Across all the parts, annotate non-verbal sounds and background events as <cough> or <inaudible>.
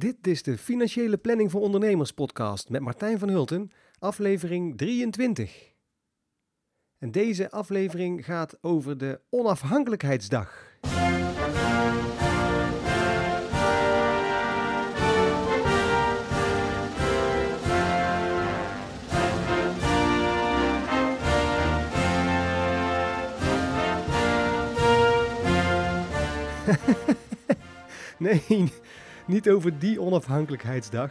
Dit is de Financiële Planning voor Ondernemers podcast met Martijn van Hulten, aflevering 23. En deze aflevering gaat over de Onafhankelijkheidsdag. <laughs> nee, niet over die onafhankelijkheidsdag.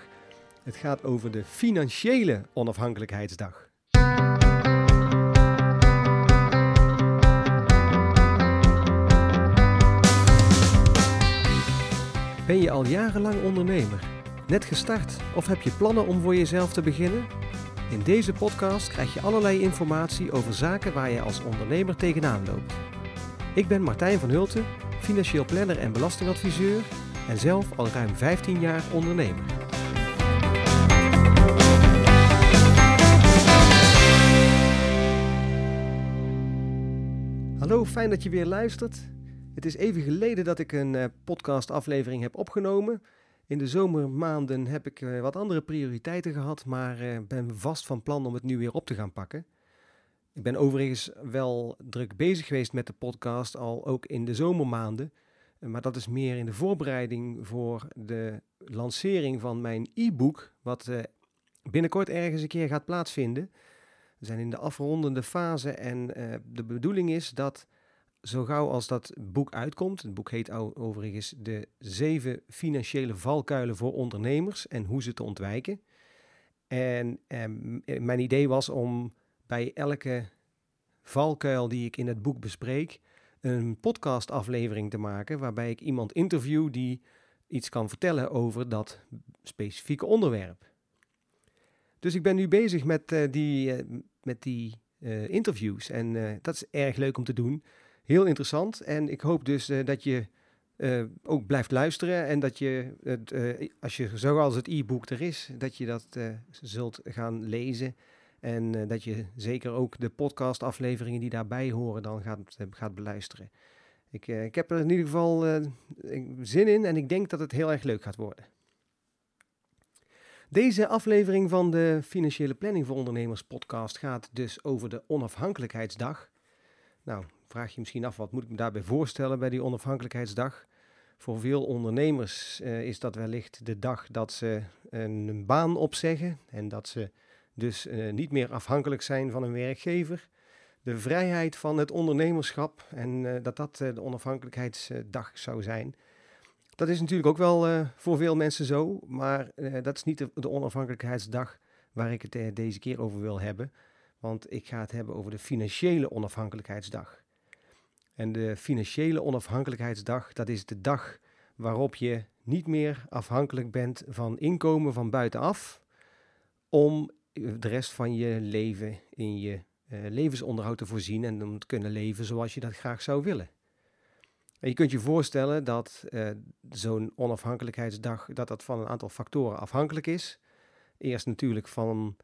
Het gaat over de financiële onafhankelijkheidsdag. Ben je al jarenlang ondernemer? Net gestart of heb je plannen om voor jezelf te beginnen? In deze podcast krijg je allerlei informatie over zaken waar je als ondernemer tegenaan loopt. Ik ben Martijn van Hulten, financieel planner en belastingadviseur en zelf al ruim 15 jaar ondernemer. Hallo, fijn dat je weer luistert. Het is even geleden dat ik een uh, podcastaflevering heb opgenomen. In de zomermaanden heb ik uh, wat andere prioriteiten gehad, maar uh, ben vast van plan om het nu weer op te gaan pakken. Ik ben overigens wel druk bezig geweest met de podcast, al ook in de zomermaanden. Maar dat is meer in de voorbereiding voor de lancering van mijn e-book, wat uh, binnenkort ergens een keer gaat plaatsvinden. We zijn in de afrondende fase en uh, de bedoeling is dat zo gauw als dat boek uitkomt, het boek heet overigens De zeven financiële valkuilen voor ondernemers en hoe ze te ontwijken. En eh, mijn idee was om bij elke valkuil die ik in het boek bespreek, een podcastaflevering te maken waarbij ik iemand interview die iets kan vertellen over dat specifieke onderwerp. Dus ik ben nu bezig met uh, die, uh, met die uh, interviews en dat is erg leuk om te doen. Heel interessant en ik hoop dus dat je ook blijft luisteren en dat je, het, als je zoals het e-book er is, dat je dat zult gaan lezen en uh, dat je zeker ook de podcastafleveringen die daarbij horen dan gaat, uh, gaat beluisteren. Ik, uh, ik heb er in ieder geval zin in en ik denk dat het heel erg leuk gaat worden. Deze aflevering van de Financiële Planning voor Ondernemers podcast gaat dus over de Onafhankelijkheidsdag. Nou, vraag je misschien af wat moet ik me daarbij voorstellen bij die Onafhankelijkheidsdag. Voor veel ondernemers is dat wellicht de dag dat ze een baan opzeggen en dat ze dus uh, niet meer afhankelijk zijn van een werkgever. De vrijheid van het ondernemerschap en uh, dat dat uh, de onafhankelijkheidsdag zou zijn. Dat is natuurlijk ook wel voor veel mensen zo, maar dat is niet de, de, onafhankelijkheidsdag waar ik het deze keer over wil hebben. Want ik ga het hebben over de financiële onafhankelijkheidsdag. En de financiële onafhankelijkheidsdag, dat is de dag waarop je niet meer afhankelijk bent van inkomen van buitenaf om de rest van je leven in je uh, levensonderhoud te voorzien en om te kunnen leven zoals je dat graag zou willen. En je kunt je voorstellen dat uh, zo'n onafhankelijkheidsdag dat dat van een aantal factoren afhankelijk is. Eerst natuurlijk van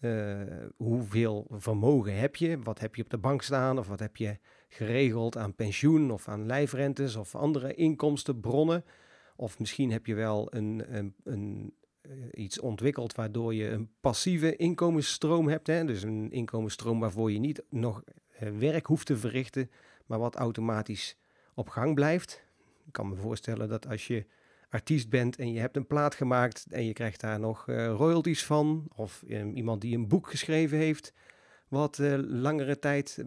uh, hoeveel vermogen heb je, wat heb je op de bank staan of wat heb je geregeld aan pensioen of aan lijfrentes of andere inkomstenbronnen. Of misschien heb je wel een, een, een eh, iets ontwikkeld waardoor je een passieve inkomensstroom hebt. Hè? Dus een inkomensstroom waarvoor je niet nog eh, werk hoeft te verrichten, maar wat automatisch op gang blijft. Ik kan me voorstellen dat als je artiest bent en je hebt een plaat gemaakt en je krijgt daar nog uh, royalties van, of iemand die een boek geschreven heeft, wat langere tijd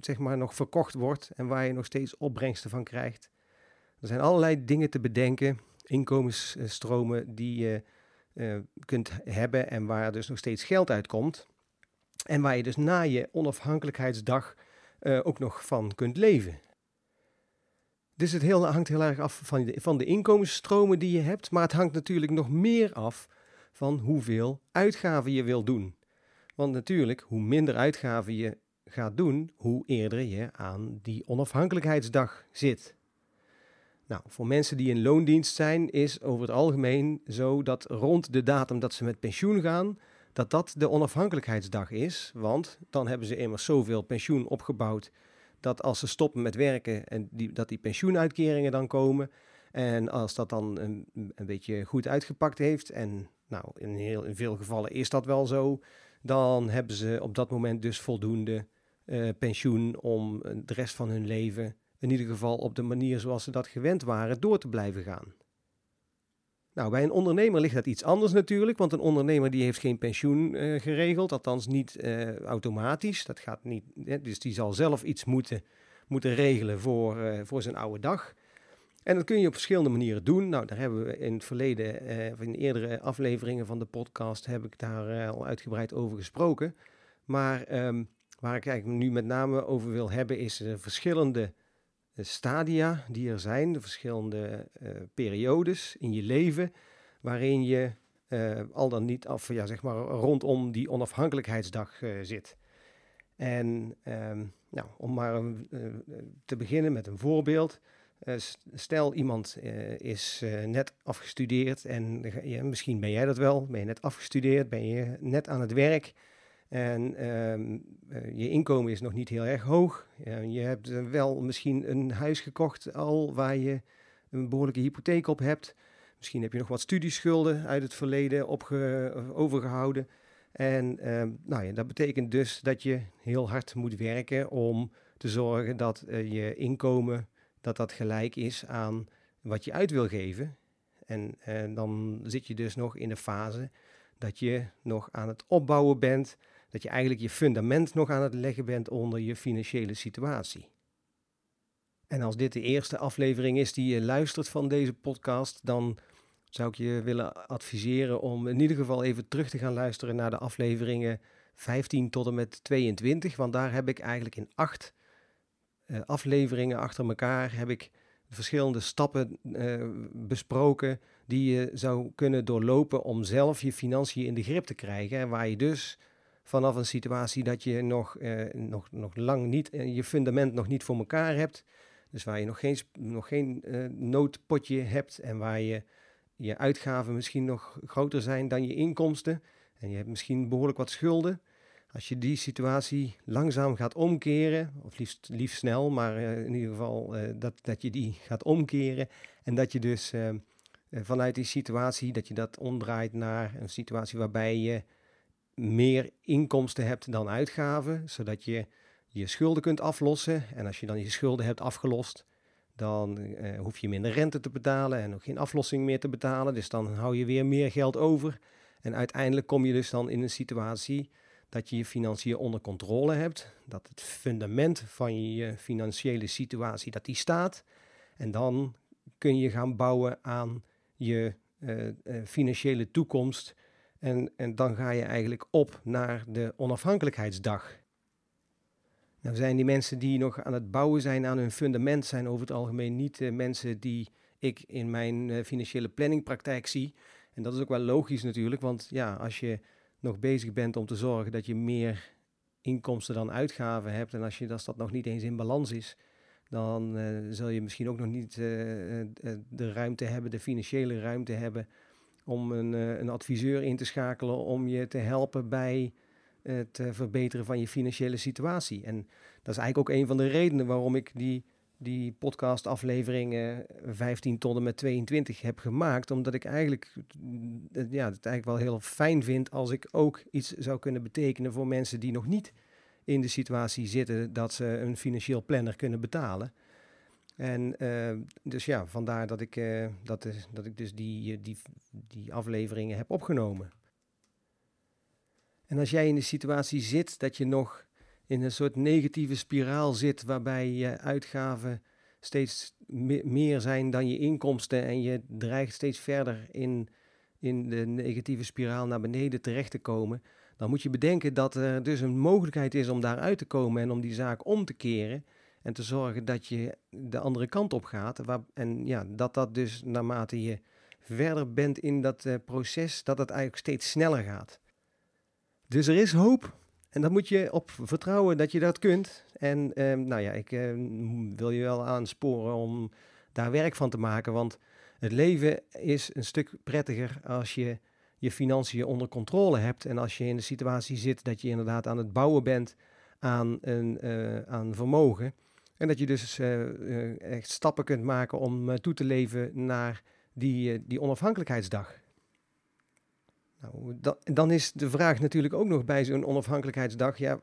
zeg maar nog verkocht wordt en waar je nog steeds opbrengsten van krijgt. Er zijn allerlei dingen te bedenken, inkomensstromen die je uh, kunt hebben en waar dus nog steeds geld uitkomt. En waar je dus na je onafhankelijkheidsdag uh, ook nog van kunt leven. Dus het heel, hangt heel erg af van de, van de inkomensstromen die je hebt, maar het hangt natuurlijk nog meer af van hoeveel uitgaven je wil doen. Want natuurlijk, hoe minder uitgaven je gaat doen, hoe eerder je aan die onafhankelijkheidsdag zit. Nou, voor mensen die in loondienst zijn, is over het algemeen zo dat rond de datum dat ze met pensioen gaan, dat dat de onafhankelijkheidsdag is. Want dan hebben ze immers zoveel pensioen opgebouwd dat als ze stoppen met werken en die, dat die pensioenuitkeringen dan komen. En als dat dan een, een beetje goed uitgepakt heeft, en nou, in, heel, in veel gevallen is dat wel zo, dan hebben ze op dat moment dus voldoende uh, pensioen om de rest van hun leven, in ieder geval op de manier zoals ze dat gewend waren, door te blijven gaan. Nou, bij een ondernemer ligt dat iets anders natuurlijk, want een ondernemer die heeft geen pensioen uh, geregeld, althans niet uh, automatisch. Dat gaat niet, hè, dus die zal zelf iets moeten, moeten regelen voor, uh, voor zijn oude dag. En dat kun je op verschillende manieren doen. Nou, daar hebben we in het verleden, in eerdere afleveringen van de podcast, heb ik daar al uitgebreid over gesproken. Maar um, waar ik eigenlijk nu met name over wil hebben, is de verschillende stadia die er zijn, de verschillende uh, periodes in je leven, waarin je uh, al dan niet af, ja, zeg maar, rondom die onafhankelijkheidsdag zit. En um, nou, om maar te beginnen met een voorbeeld. stel iemand is net afgestudeerd en misschien ben jij dat wel, ben je net afgestudeerd, ben je net aan het werk en um, uh, je inkomen is nog niet heel erg hoog. Uh, je hebt wel misschien een huis gekocht al waar je een behoorlijke hypotheek op hebt. Misschien heb je nog wat studieschulden uit het verleden overgehouden. En um, nou ja, dat betekent dus dat je heel hard moet werken om te zorgen dat uh, je inkomen dat dat gelijk is aan wat je uit wil geven. En dan zit je dus nog in de fase dat je nog aan het opbouwen bent dat je eigenlijk je fundament nog aan het leggen bent onder je financiële situatie. En als dit de eerste aflevering is die je luistert van deze podcast, dan zou ik je willen adviseren om in ieder geval even terug te gaan luisteren naar de afleveringen 15 tot en met 22. Want daar heb ik eigenlijk in acht uh, afleveringen achter elkaar heb ik verschillende stappen uh, besproken die je zou kunnen doorlopen om zelf je financiën in de grip te krijgen. En waar je dus vanaf een situatie dat je nog, eh, nog, nog lang niet, eh, je fundament nog niet voor elkaar hebt. Dus waar je nog geen, nog geen uh, noodpotje hebt en waar je, je uitgaven misschien nog groter zijn dan je inkomsten. En je hebt misschien behoorlijk wat schulden. Als je die situatie langzaam gaat omkeren, of liefst, liefst snel, maar in ieder geval dat, dat je die gaat omkeren. En dat je dus vanuit die situatie, dat je dat omdraait naar een situatie waarbij je meer inkomsten hebt dan uitgaven, zodat je je schulden kunt aflossen. En als je dan je schulden hebt afgelost, dan uh, hoef je minder rente te betalen en ook geen aflossing meer te betalen. Dus dan hou je weer meer geld over. En uiteindelijk kom je dus dan in een situatie dat je je financiën onder controle hebt, dat het fundament van je financiële situatie dat die staat. En dan kun je gaan bouwen aan je uh, uh, financiële toekomst en, en dan ga je eigenlijk op naar de onafhankelijkheidsdag. Nou zijn die mensen die nog aan het bouwen zijn aan hun fundament, zijn over het algemeen niet de mensen die ik in mijn uh, financiële planningpraktijk zie. En dat is ook wel logisch natuurlijk, want ja, als je nog bezig bent om te zorgen dat je meer inkomsten dan uitgaven hebt en als, je, dat nog niet eens in balans is, dan uh, zul je misschien ook nog niet de ruimte hebben, de financiële ruimte hebben om een, uh, een adviseur in te schakelen om je te helpen bij het uh, verbeteren van je financiële situatie. En dat is eigenlijk ook een van de redenen waarom ik die, die podcast afleveringen 15 tot en met 22 heb gemaakt. Omdat ik eigenlijk uh, ja, het eigenlijk wel heel fijn vind als ik ook iets zou kunnen betekenen voor mensen die nog niet in de situatie zitten dat ze een financieel planner kunnen betalen. En uh, dus ja, vandaar dat ik, uh, dat, dat ik dus die, eh, die, die afleveringen heb opgenomen. En als jij in de situatie zit dat je nog in een soort negatieve spiraal zit, waarbij je uitgaven steeds me meer zijn dan je inkomsten en je dreigt steeds verder in, in de negatieve spiraal naar beneden terecht te komen, dan moet je bedenken dat er dus een mogelijkheid is om daaruit te komen en om die zaak om te keren. En te zorgen dat je de andere kant op gaat. En ja, dat dat dus naarmate je verder bent in dat uh, proces, dat het eigenlijk steeds sneller gaat. Dus er is hoop. En daar moet je op vertrouwen dat je dat kunt. En uh, nou ja, ik uh, wil je wel aansporen om daar werk van te maken. Want het leven is een stuk prettiger als je je financiën onder controle hebt. En als je in de situatie zit dat je inderdaad aan het bouwen bent aan, een, uh, aan vermogen. En dat je dus echt stappen kunt maken om toe te leven naar die, die onafhankelijkheidsdag. Nou, dan is de vraag natuurlijk ook nog bij zo'n onafhankelijkheidsdag. Ja,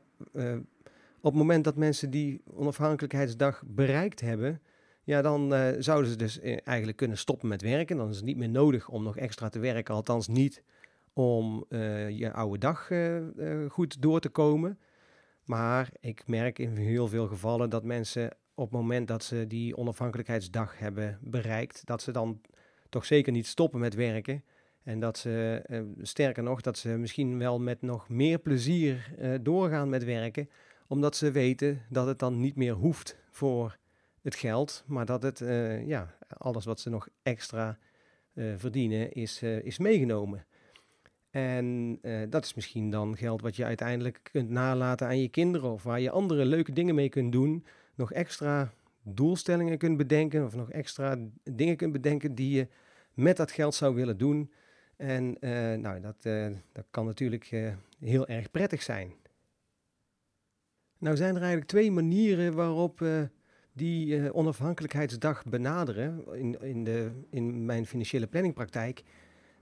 op het moment dat mensen die onafhankelijkheidsdag bereikt hebben, ja, dan zouden ze dus eh, eigenlijk kunnen stoppen met werken. Dan is het niet meer nodig om nog extra te werken, althans niet om je oude dag goed door te komen. Maar ik merk in heel veel gevallen dat mensen op het moment dat ze die onafhankelijkheidsdag hebben bereikt, dat ze dan toch zeker niet stoppen met werken. En dat ze, sterker nog, dat ze misschien wel met nog meer plezier doorgaan met werken, omdat ze weten dat het dan niet meer hoeft voor het geld, maar dat het, uh, ja, alles wat ze nog extra uh, verdienen is, uh, is meegenomen. En dat is misschien dan geld wat je uiteindelijk kunt nalaten aan je kinderen of waar je andere leuke dingen mee kunt doen. Nog extra doelstellingen kunt bedenken of nog extra dingen kunt bedenken die je met dat geld zou willen doen. En nou, dat, dat kan natuurlijk heel erg prettig zijn. Nou zijn er eigenlijk twee manieren waarop die onafhankelijkheidsdag benaderen in, in, de, in mijn financiële planningpraktijk.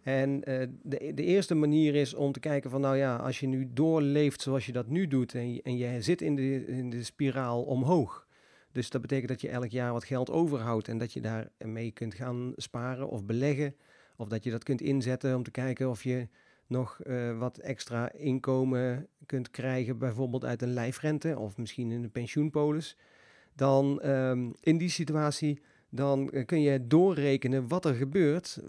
En uh, de, de eerste manier is om te kijken van, nou ja, als je nu doorleeft zoals je dat nu doet en je, en je zit in de, in de spiraal omhoog. Dus dat betekent dat je elk jaar wat geld overhoudt en dat je daarmee kunt gaan sparen of beleggen. Of dat je dat kunt inzetten om te kijken of je nog uh, wat extra inkomen kunt krijgen, bijvoorbeeld uit een lijfrente of misschien in een pensioenpolis dan um, in die situatie dan uh, kun je doorrekenen wat er gebeurt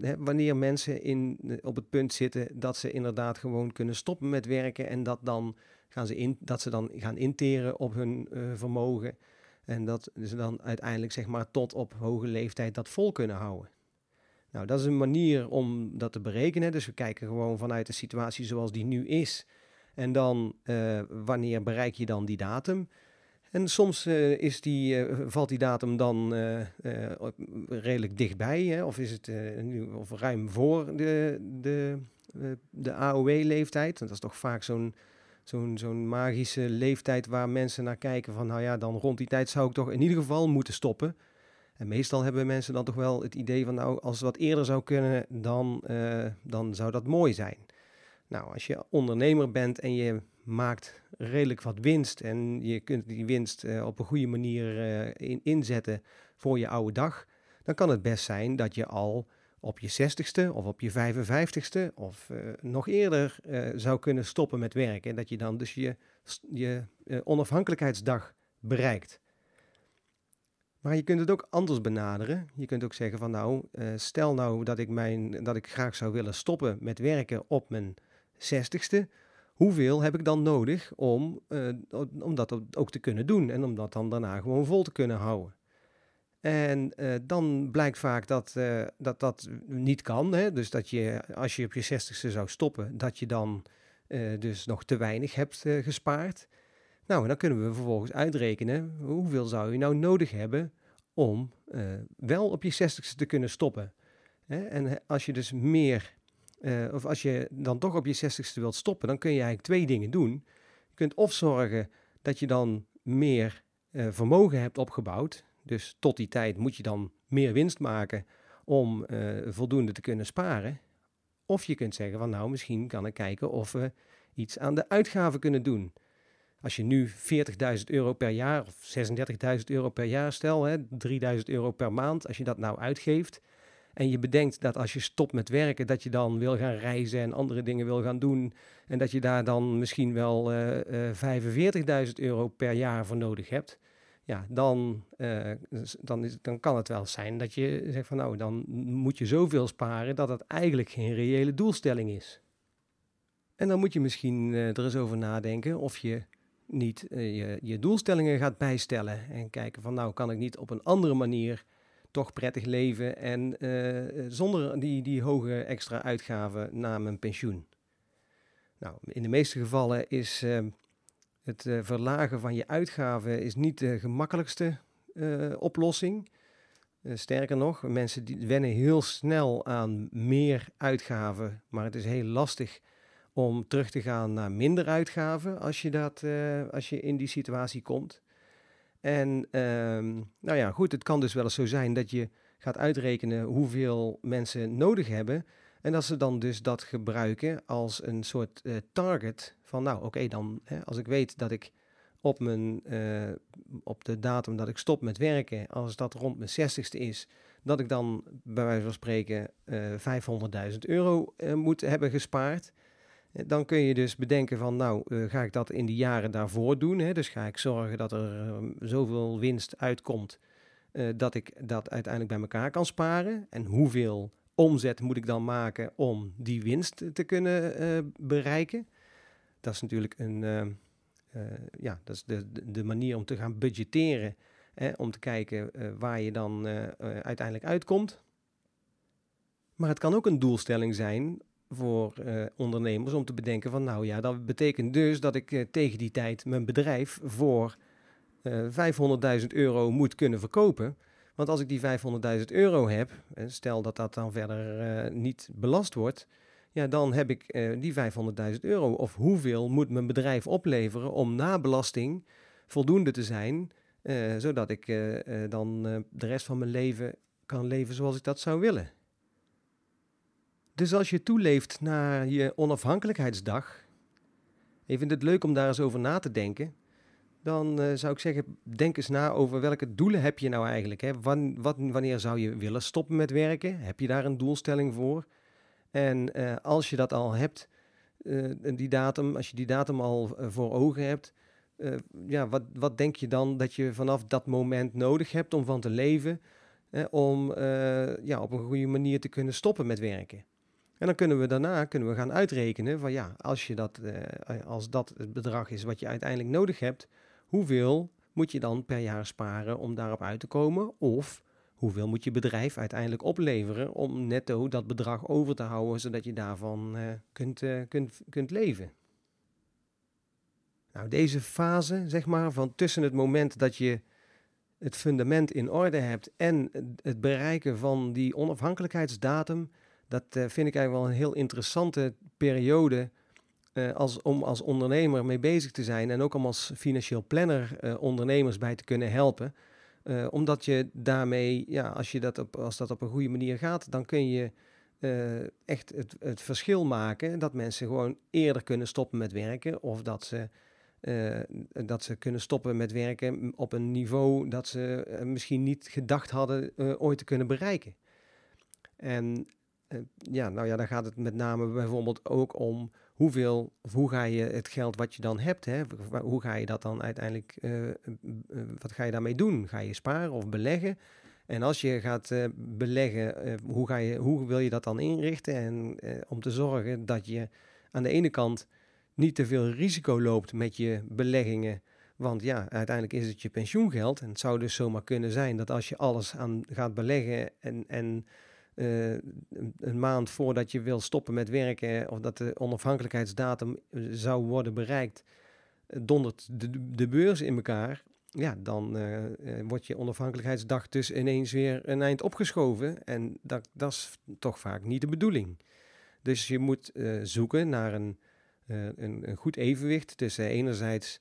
hè, wanneer mensen in, uh, op het punt zitten dat ze inderdaad gewoon kunnen stoppen met werken en dat, dan gaan ze, in, dat ze dan gaan interen op hun vermogen en dat ze dan uiteindelijk zeg maar tot op hoge leeftijd dat vol kunnen houden. Nou, dat is een manier om dat te berekenen. Dus we kijken gewoon vanuit de situatie zoals die nu is. En dan wanneer bereik je dan die datum? En soms uh, is die, uh, valt die datum dan uh, redelijk dichtbij, hè? of is het nu of ruim voor de, de, de AOW-leeftijd. Dat is toch vaak zo'n magische leeftijd waar mensen naar kijken van, nou ja, dan rond die tijd zou ik toch in ieder geval moeten stoppen. En meestal hebben mensen dan toch wel het idee van, nou, als het wat eerder zou kunnen, dan, dan zou dat mooi zijn. Nou, als je ondernemer bent en je maakt redelijk wat winst en je kunt die winst uh, op een goede manier in, inzetten voor je oude dag, dan kan het best zijn dat je al op je 60ste of op je 55ste of uh, nog eerder zou kunnen stoppen met werken. En dat je dan dus je, je onafhankelijkheidsdag bereikt. Maar je kunt het ook anders benaderen. Je kunt ook zeggen van nou, stel nou dat ik, mijn, dat ik graag zou willen stoppen met werken op mijn 60ste hoeveel heb ik dan nodig om, uh, om dat ook te kunnen doen en om dat dan daarna gewoon vol te kunnen houden. En uh, dan blijkt vaak dat, uh, dat dat niet kan. Hè? Dus dat je, als je op je zestigste zou stoppen, dat je dan dus nog te weinig hebt gespaard. Nou, en dan kunnen we vervolgens uitrekenen hoeveel zou je nou nodig hebben om wel op je zestigste te kunnen stoppen. Hè? En als je dus meer uh, of als je dan toch op je 60ste wilt stoppen, dan kun je eigenlijk twee dingen doen. Je kunt of zorgen dat je dan meer uh, vermogen hebt opgebouwd. Dus tot die tijd moet je dan meer winst maken om uh, voldoende te kunnen sparen. Of je kunt zeggen van nou, misschien kan ik kijken of we iets aan de uitgaven kunnen doen. Als je nu 40.000 euro per jaar of 36.000 euro per jaar stel, 3.000 euro per maand, als je dat nou uitgeeft, en je bedenkt dat als je stopt met werken, dat je dan wil gaan reizen en andere dingen wil gaan doen. En dat je daar dan misschien wel uh, uh, 45.000 euro per jaar voor nodig hebt. Ja, dan, uh, dan, is, dan kan het wel zijn dat je zegt van nou, dan moet je zoveel sparen dat het eigenlijk geen reële doelstelling is. En dan moet je misschien er eens over nadenken of je niet je, je doelstellingen gaat bijstellen. En kijken van nou, kan ik niet op een andere manier toch prettig leven en uh, zonder die, die hoge extra uitgaven na mijn pensioen. Nou, in de meeste gevallen is uh, het uh, verlagen van je uitgaven is niet de gemakkelijkste oplossing. sterker nog, mensen die wennen heel snel aan meer uitgaven, maar het is heel lastig om terug te gaan naar minder uitgaven als je, dat, als je in die situatie komt. En ehm, nou ja, goed, het kan dus wel eens zo zijn dat je gaat uitrekenen hoeveel mensen nodig hebben. En dat ze dan dus dat gebruiken als een soort uh, target van, nou oké, dan hè, als ik weet dat ik op, mijn, uh, op de datum dat ik stop met werken, als dat rond mijn 60ste is, dat ik dan bij wijze van spreken uh, 500.000 euro moet hebben gespaard. Dan kun je dus bedenken van, nou, uh, ga ik dat in de jaren daarvoor doen? Hè? Dus ga ik zorgen dat er uh, zoveel winst uitkomt uh, dat ik dat uiteindelijk bij elkaar kan sparen. En hoeveel omzet moet ik dan maken om die winst te kunnen bereiken? Dat is natuurlijk een, ja, dat is de, de manier om te gaan budgetteren. Hè? Om te kijken waar je dan uiteindelijk uitkomt. Maar het kan ook een doelstelling zijn voor uh, ondernemers om te bedenken van nou ja, dat betekent dus dat ik uh, tegen die tijd mijn bedrijf voor uh, eh, 500.000 euro moet kunnen verkopen. Want als ik die 500.000 euro heb, stel dat dat dan verder niet belast wordt, ja, dan heb ik die 500.000 euro. Of hoeveel moet mijn bedrijf opleveren om na belasting voldoende te zijn, zodat ik dan de rest van mijn leven kan leven zoals ik dat zou willen. Dus als je toeleeft naar je onafhankelijkheidsdag, ik vind het leuk om daar eens over na te denken, dan uh, zou ik zeggen, denk eens na over welke doelen heb je nou eigenlijk. Hè? Wat, wanneer zou je willen stoppen met werken? Heb je daar een doelstelling voor? En uh, als je dat al hebt, uh, die datum, als je die datum al voor ogen hebt, ja, wat, wat denk je dan dat je vanaf dat moment nodig hebt om van te leven, om ja, op een goede manier te kunnen stoppen met werken? En dan kunnen we daarna kunnen we gaan uitrekenen van ja, als, je dat, uh, als dat het bedrag is wat je uiteindelijk nodig hebt, hoeveel moet je dan per jaar sparen om daarop uit te komen? Of hoeveel moet je bedrijf uiteindelijk opleveren om netto dat bedrag over te houden, zodat je daarvan uh, kunt, kunt, kunt leven? Nou, deze fase, zeg maar, van tussen het moment dat je het fundament in orde hebt en het bereiken van die onafhankelijkheidsdatum, dat uh, vind ik eigenlijk wel een heel interessante periode uh, als, om als ondernemer mee bezig te zijn en ook om als financieel planner uh, ondernemers bij te kunnen helpen. omdat je daarmee, ja, als, je dat op, als dat op een goede manier gaat, dan kun je echt het, het verschil maken dat mensen gewoon eerder kunnen stoppen met werken of dat ze dat ze kunnen stoppen met werken op een niveau dat ze misschien niet gedacht hadden ooit te kunnen bereiken. En ja, nou ja, dan gaat het met name bijvoorbeeld ook om hoeveel, of hoe ga je het geld wat je dan hebt, hè, hoe ga je dat dan uiteindelijk, uh, uh, wat ga je daarmee doen? Ga je sparen of beleggen? En als je gaat beleggen, hoe, ga je, hoe wil je dat dan inrichten? En om te zorgen dat je aan de ene kant niet te veel risico loopt met je beleggingen. Want ja, uiteindelijk is het je pensioengeld. En het zou dus zomaar kunnen zijn dat als je alles aan gaat beleggen en, en uh, een maand voordat je wil stoppen met werken of dat de onafhankelijkheidsdatum eh, zou worden bereikt, eh, dondert de, de beurs in elkaar. Ja, dan wordt je onafhankelijkheidsdag dus ineens weer een eind opgeschoven. En dat, dat is toch vaak niet de bedoeling. Dus je moet zoeken naar een, een, goed evenwicht tussen enerzijds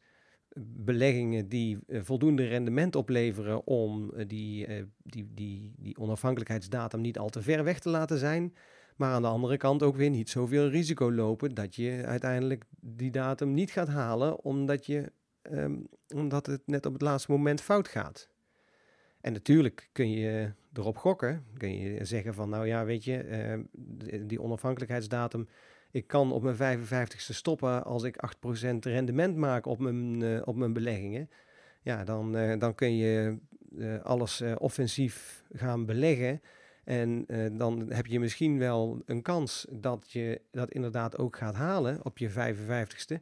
beleggingen die uh, voldoende rendement opleveren om uh, die, uh, die, die, die onafhankelijkheidsdatum niet al te ver weg te laten zijn. Maar aan de andere kant ook weer niet zoveel risico lopen dat je uiteindelijk die datum niet gaat halen omdat, je, um, omdat het net op het laatste moment fout gaat. En natuurlijk kun je erop gokken, kun je zeggen van nou ja, weet je, die onafhankelijkheidsdatum ik kan op mijn 55ste stoppen als ik 8% rendement maak op mijn, uh, op mijn beleggingen. Ja, dan, uh, dan kun je uh, alles offensief gaan beleggen. En dan heb je misschien wel een kans dat je dat inderdaad ook gaat halen op je 55ste.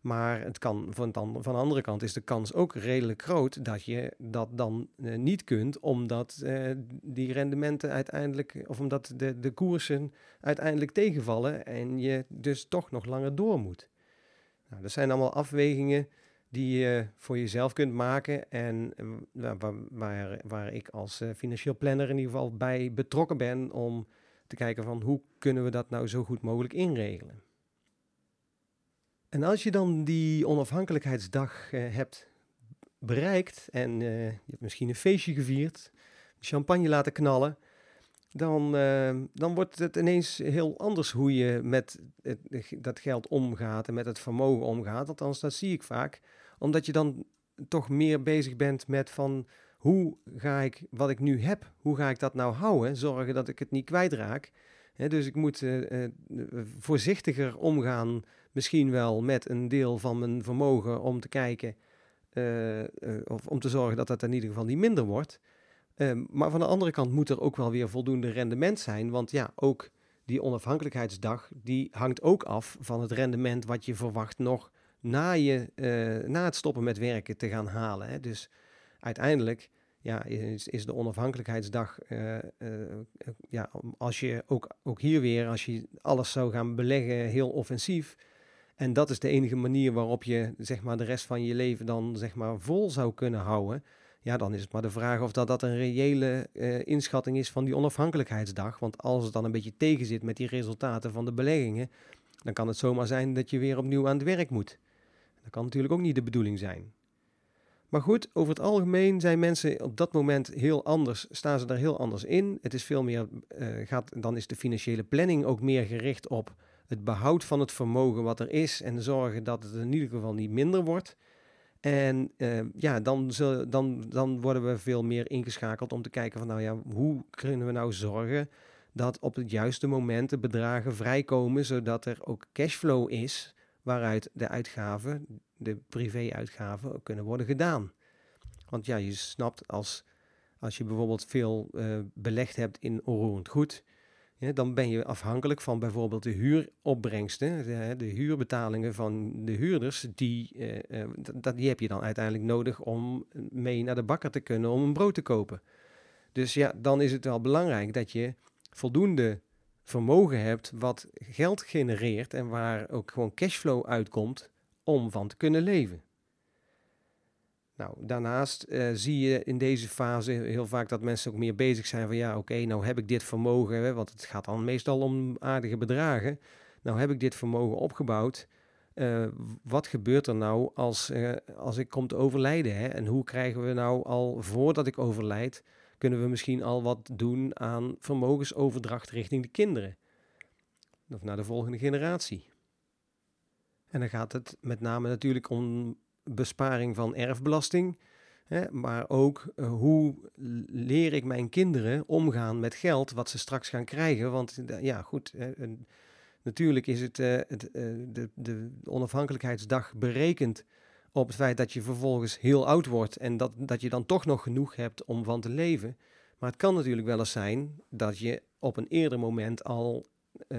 Maar het kan van, de andere kant is de kans ook redelijk groot dat je dat dan uh, niet kunt, omdat uh, die rendementen uiteindelijk, of omdat de, de koersen uiteindelijk tegenvallen en je dus toch nog langer door moet. Nou, dat zijn allemaal afwegingen die je voor jezelf kunt maken en uh, waar, waar, waar, ik als financieel planner in ieder geval bij betrokken ben om te kijken van hoe kunnen we dat nou zo goed mogelijk inregelen. En als je dan die onafhankelijkheidsdag uh, hebt bereikt en je hebt misschien een feestje gevierd, champagne laten knallen, dan, dan wordt het ineens heel anders hoe je met dat geld omgaat en met het vermogen omgaat. Althans, dat zie ik vaak. Omdat je dan toch meer bezig bent met van hoe ga ik wat ik nu heb, hoe ga ik dat nou houden? Zorgen dat ik het niet kwijtraak. Dus ik moet uh, voorzichtiger omgaan, misschien wel met een deel van mijn vermogen om te kijken uh, of om te zorgen dat dat in ieder geval niet minder wordt. Ehm, maar van de andere kant moet er ook wel weer voldoende rendement zijn, want ja, ook die onafhankelijkheidsdag die hangt ook af van het rendement wat je verwacht nog na, je, na het stoppen met werken te gaan halen. Dus uiteindelijk ja, is, is de onafhankelijkheidsdag, uh, ja, als je ook, ook hier weer, als je alles zou gaan beleggen, heel offensief. En dat is de enige manier waarop je zeg maar, de rest van je leven dan zeg maar, vol zou kunnen houden. Ja, dan is het maar de vraag of dat, dat een reële inschatting is van die onafhankelijkheidsdag. Want als het dan een beetje tegenzit met die resultaten van de beleggingen, dan kan het zomaar zijn dat je weer opnieuw aan het werk moet. Dat kan natuurlijk ook niet de bedoeling zijn. Maar goed, over het algemeen zijn mensen op dat moment heel anders, staan ze er heel anders in. Het is veel meer, uh, gaat, dan is de financiële planning ook meer gericht op het behoud van het vermogen wat er is en zorgen dat het in ieder geval niet minder wordt. En uh, ja, dan, zullen, dan, dan worden we veel meer ingeschakeld om te kijken van nou ja, hoe kunnen we nou zorgen dat op het juiste moment de bedragen vrijkomen, zodat er ook cashflow is waaruit de uitgaven de privé-uitgaven kunnen worden gedaan. Want ja, je snapt als, als je bijvoorbeeld veel uh, belegd hebt in onroerend goed, dan ben je afhankelijk van bijvoorbeeld de huuropbrengsten, de, de huurbetalingen van de huurders, die, uh, dat, die heb je dan uiteindelijk nodig om mee naar de bakker te kunnen om een brood te kopen. Dus ja, dan is het wel belangrijk dat je voldoende vermogen hebt wat geld genereert en waar ook gewoon cashflow uitkomt om van te kunnen leven. Nou, daarnaast uh, zie je in deze fase heel vaak dat mensen ook meer bezig zijn van ja, oké, nou heb ik dit vermogen, hè, want het gaat dan meestal om aardige bedragen. Nou heb ik dit vermogen opgebouwd. Uh, wat gebeurt er nou als, uh, als ik kom te overlijden? Hè? En hoe krijgen we nou al voordat ik overlijd, kunnen we misschien al wat doen aan vermogensoverdracht richting de kinderen? Of naar de volgende generatie. En dan gaat het met name natuurlijk om besparing van erfbelasting. Hè, maar ook uh, hoe leer ik mijn kinderen omgaan met geld wat ze straks gaan krijgen. Want uh, ja, goed, natuurlijk is het, het de, de onafhankelijkheidsdag berekend op het feit dat je vervolgens heel oud wordt en dat, dat je dan toch nog genoeg hebt om van te leven. Maar het kan natuurlijk wel eens zijn dat je op een eerder moment al uh,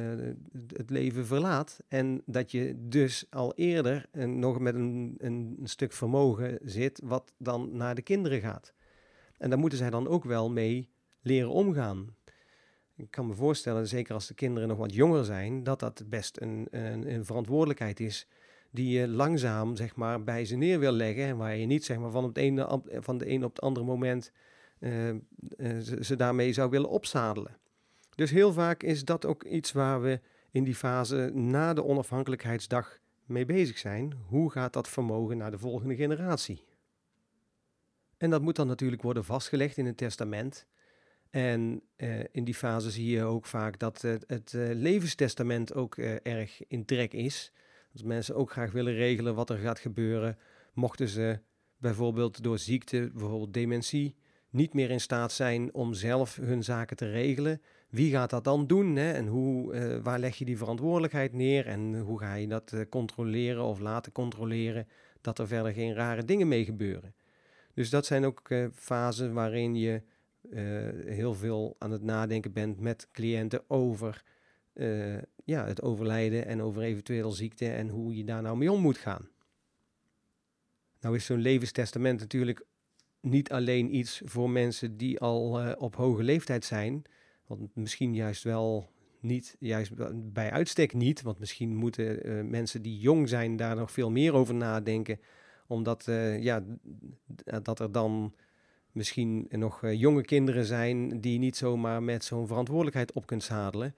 het leven verlaat. En dat je dus al eerder uh, nog met een, een, stuk vermogen zit, wat dan naar de kinderen gaat. En daar moeten zij dan ook wel mee leren omgaan. Ik kan me voorstellen, zeker als de kinderen nog wat jonger zijn, dat dat best een, een, een verantwoordelijkheid is die je langzaam zeg maar, bij ze neer wil leggen. En waar je niet zeg maar, van, het ene, van de ene op het andere moment uh, ze, ze daarmee zou willen opzadelen. Dus heel vaak is dat ook iets waar we in die fase na de onafhankelijkheidsdag mee bezig zijn. Hoe gaat dat vermogen naar de volgende generatie? En dat moet dan natuurlijk worden vastgelegd in een testament. En uh, in die fase zie je ook vaak dat het, uh, levenstestament ook uh, erg in trek is. Dat mensen ook graag willen regelen wat er gaat gebeuren. Mochten ze bijvoorbeeld door ziekte, bijvoorbeeld dementie, niet meer in staat zijn om zelf hun zaken te regelen, wie gaat dat dan doen? Hè? En hoe, uh, waar leg je die verantwoordelijkheid neer? En hoe ga je dat uh, controleren of laten controleren dat er verder geen rare dingen mee gebeuren? Dus dat zijn ook uh, fasen waarin je heel veel aan het nadenken bent met cliënten over ja, het overlijden en over eventueel ziekte en hoe je daar nou mee om moet gaan. Nou is zo'n levenstestament natuurlijk niet alleen iets voor mensen die al op hoge leeftijd zijn, want misschien juist wel niet, juist bij uitstek niet. Want misschien moeten uh, mensen die jong zijn daar nog veel meer over nadenken. Omdat uh, ja, dat er dan misschien nog uh, jonge kinderen zijn die niet zomaar met zo'n verantwoordelijkheid op kunt zadelen.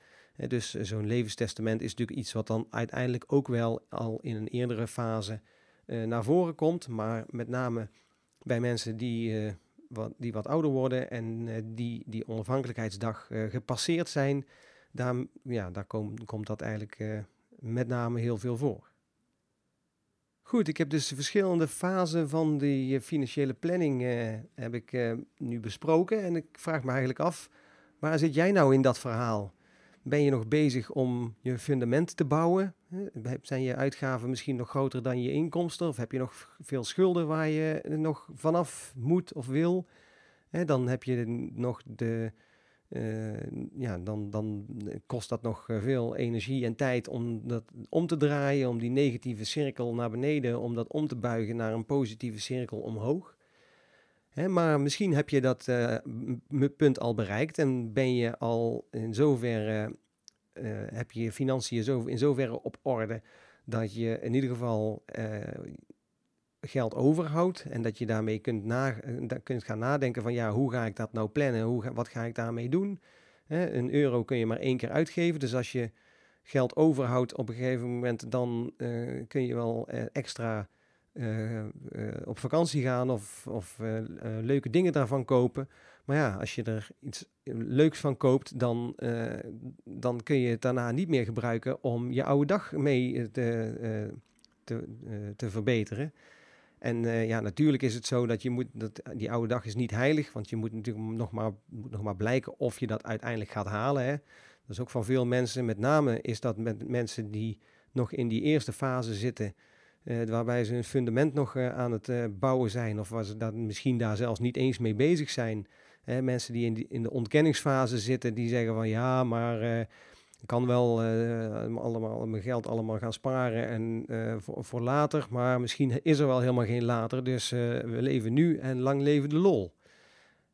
dus zo'n levenstestament is natuurlijk iets wat dan uiteindelijk ook wel al in een eerdere fase naar voren komt. Maar met name bij mensen die, die wat ouder worden en die die onafhankelijkheidsdag gepasseerd zijn, daar, ja, daar komt dat eigenlijk met name heel veel voor. Goed, ik heb dus de verschillende fasen van die financiële planning heb ik, nu besproken. En ik vraag me eigenlijk af, waar zit jij nou in dat verhaal? Ben je nog bezig om je fundament te bouwen? Zijn je uitgaven misschien nog groter dan je inkomsten? Of heb je nog veel schulden waar je nog vanaf moet of wil? Dan heb je nog de. Uh, ja, dan, dan kost dat nog veel energie en tijd om dat om te draaien, om die negatieve cirkel naar beneden, om dat om te buigen naar een positieve cirkel omhoog. Hè, maar misschien heb je dat uh, punt al bereikt en ben je al in zoverre, uh, heb je je financiën in zoverre op orde dat je in ieder geval uh, geld overhoudt en dat je daarmee kunt, kunt gaan nadenken van ja, hoe ga ik dat nou plannen, hoe wat ga ik daarmee doen. Hè, een euro kun je maar één keer uitgeven, dus als je geld overhoudt op een gegeven moment, dan kun je wel extra op vakantie gaan of, of uh, leuke dingen daarvan kopen. Maar ja, als je er iets leuks van koopt, dan, dan kun je het daarna niet meer gebruiken om je oude dag mee te, te, te verbeteren. En ja, natuurlijk is het zo dat je moet, dat, die oude dag is niet heilig, want je moet natuurlijk nog maar, moet nog maar blijken of je dat uiteindelijk gaat halen. Hè. Dat is ook van veel mensen, met name is dat met mensen die nog in die eerste fase zitten, uh, waarbij ze een fundament nog uh, aan het uh, bouwen zijn, of waar ze dat misschien daar zelfs niet eens mee bezig zijn. mensen die in, in, de ontkenningsfase zitten, die zeggen van ja, maar ik kan wel allemaal mijn geld allemaal gaan sparen en voor, voor, later, maar misschien is er wel helemaal geen later. Dus we leven nu en lang leven de lol.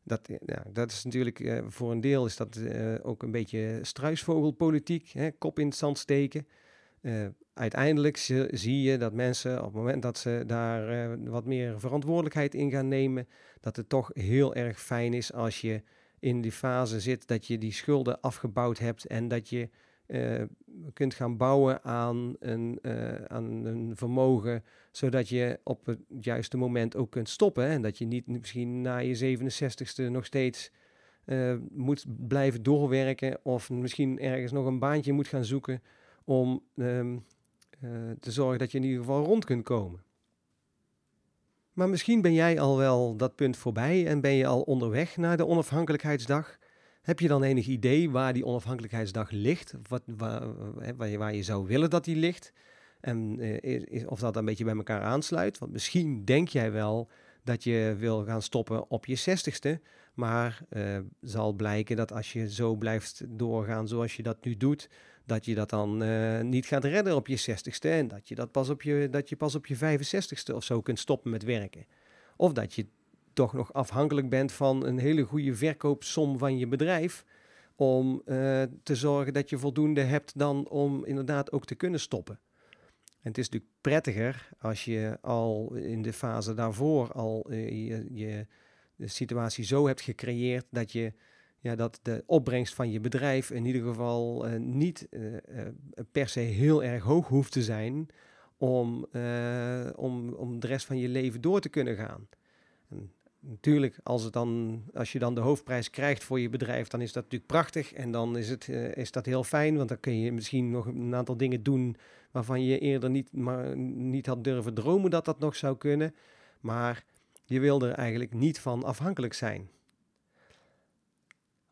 Dat, ja, dat is natuurlijk voor een deel is dat ook een beetje struisvogelpolitiek, hè, kop in het zand steken uiteindelijk zie je dat mensen op het moment dat ze daar uh, wat meer verantwoordelijkheid in gaan nemen, dat het toch heel erg fijn is als je in die fase zit dat je die schulden afgebouwd hebt en dat je uh, kunt gaan bouwen aan een, aan een vermogen, zodat je op het juiste moment ook kunt stoppen. En dat je niet misschien na je 67ste nog steeds moet blijven doorwerken of misschien ergens nog een baantje moet gaan zoeken om um, uh, te zorgen dat je in ieder geval rond kunt komen. Maar misschien ben jij al wel dat punt voorbij en ben je al onderweg naar de onafhankelijkheidsdag. Heb je dan enig idee waar die onafhankelijkheidsdag ligt? Wat, waar, je, waar je zou willen dat die ligt? En uh, of dat een beetje bij elkaar aansluit? Want misschien denk jij wel dat je wil gaan stoppen op je zestigste. Maar uh, zal blijken dat als je zo blijft doorgaan zoals je dat nu doet, dat je dat dan uh, niet gaat redden op je 60ste en dat je, dat pas op je, dat je pas op je 65ste of zo kunt stoppen met werken. Of dat je toch nog afhankelijk bent van een hele goede verkoopsom van je bedrijf om uh, te zorgen dat je voldoende hebt dan om inderdaad ook te kunnen stoppen. En het is natuurlijk prettiger als je al in de fase daarvoor al uh, je, je de situatie zo hebt gecreëerd dat je ja, dat de opbrengst van je bedrijf in ieder geval uh, niet uh, per se heel erg hoog hoeft te zijn om, om, om de rest van je leven door te kunnen gaan. En natuurlijk, als, het dan, als je dan de hoofdprijs krijgt voor je bedrijf, dan is dat natuurlijk prachtig en dan is, het, is dat heel fijn, want dan kun je misschien nog een aantal dingen doen waarvan je eerder niet, maar niet had durven dromen dat dat nog zou kunnen. Maar je wil er eigenlijk niet van afhankelijk zijn.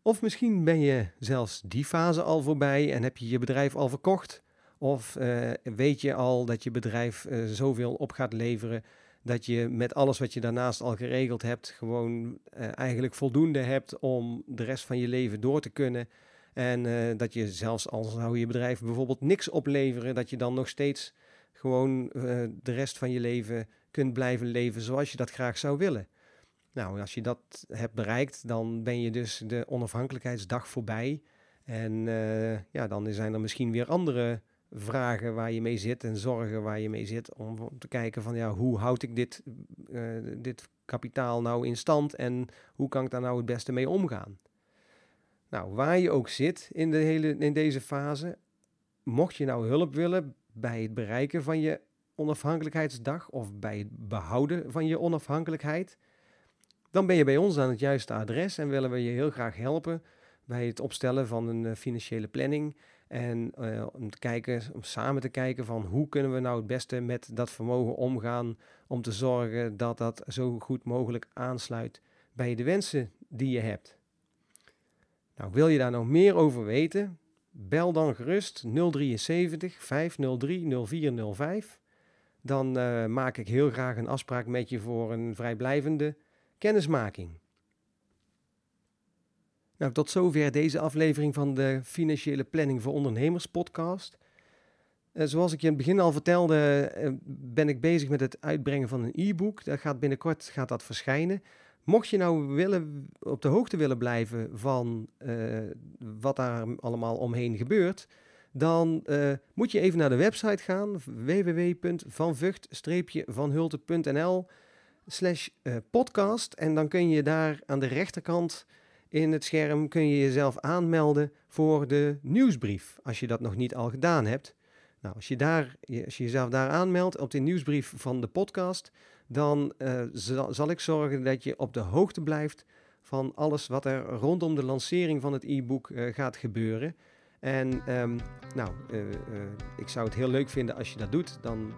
Of misschien ben je zelfs die fase al voorbij en heb je je bedrijf al verkocht. Of uh, weet je al dat je bedrijf uh, zoveel op gaat leveren dat je met alles wat je daarnaast al geregeld hebt, gewoon uh, eigenlijk voldoende hebt om de rest van je leven door te kunnen. En dat je zelfs al zou je bedrijf bijvoorbeeld niks opleveren, dat je dan nog steeds gewoon de rest van je leven kunt blijven leven zoals je dat graag zou willen. Nou, als je dat hebt bereikt, dan ben je dus de onafhankelijkheidsdag voorbij. En uh, ja, dan zijn er misschien weer andere vragen waar je mee zit en zorgen waar je mee zit. Om te kijken van ja, hoe houd ik dit, uh, dit kapitaal nou in stand en hoe kan ik daar nou het beste mee omgaan? Nou, waar je ook zit in, de hele, in deze fase, mocht je nou hulp willen bij het bereiken van je onafhankelijkheidsdag of bij het behouden van je onafhankelijkheid, dan ben je bij ons aan het juiste adres en willen we je heel graag helpen bij het opstellen van een financiële planning en uh, om, te kijken, om samen te kijken van hoe kunnen we nou het beste met dat vermogen omgaan om te zorgen dat dat zo goed mogelijk aansluit bij de wensen die je hebt. Nou, wil je daar nog meer over weten? Bel dan gerust 073 503 0405. Dan uh, maak ik heel graag een afspraak met je voor een vrijblijvende kennismaking. Nou, tot zover deze aflevering van de Financiële Planning voor Ondernemers podcast. Uh, zoals ik je in het begin al vertelde, uh, ben ik bezig met het uitbrengen van een e-book. Dat gaat binnenkort gaat dat verschijnen. Mocht je nou willen, op de hoogte willen blijven van uh, wat daar allemaal omheen gebeurt, dan moet je even naar de website gaan, www.vanvucht-vanhulte.nl slash podcast. En dan kun je daar aan de rechterkant in het scherm kun je jezelf aanmelden voor de nieuwsbrief, als je dat nog niet al gedaan hebt. Nou, als je, daar, als je jezelf daar aanmeldt op de nieuwsbrief van de podcast, dan uh, zal, ik zorgen dat je op de hoogte blijft van alles wat er rondom de lancering van het e-book uh, gaat gebeuren. En um, nou, ik zou het heel leuk vinden als je dat doet. Dan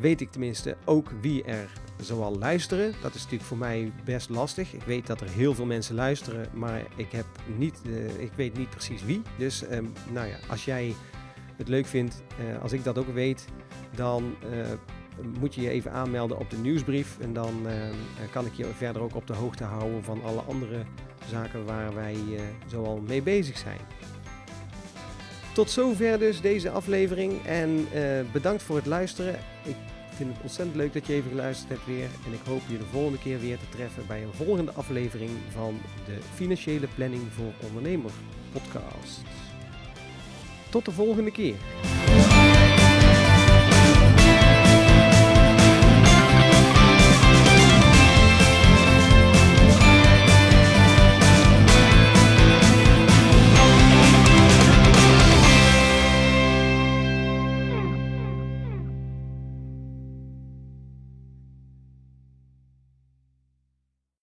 weet ik tenminste ook wie er zoal luisteren. Dat is natuurlijk voor mij best lastig. Ik weet dat er heel veel mensen luisteren, maar ik, heb niet, uh, ik weet niet precies wie. Dus um, nou ja, als jij het leuk vindt, uh, als ik dat ook weet, dan uh, moet je je even aanmelden op de nieuwsbrief. En dan kan ik je verder ook op de hoogte houden van alle andere zaken waar wij zoal mee bezig zijn. Tot zover dus deze aflevering en bedankt voor het luisteren. Ik vind het ontzettend leuk dat je even geluisterd hebt weer. En ik hoop je de volgende keer weer te treffen bij een volgende aflevering van de Financiële Planning voor Ondernemer podcast. Tot de volgende keer.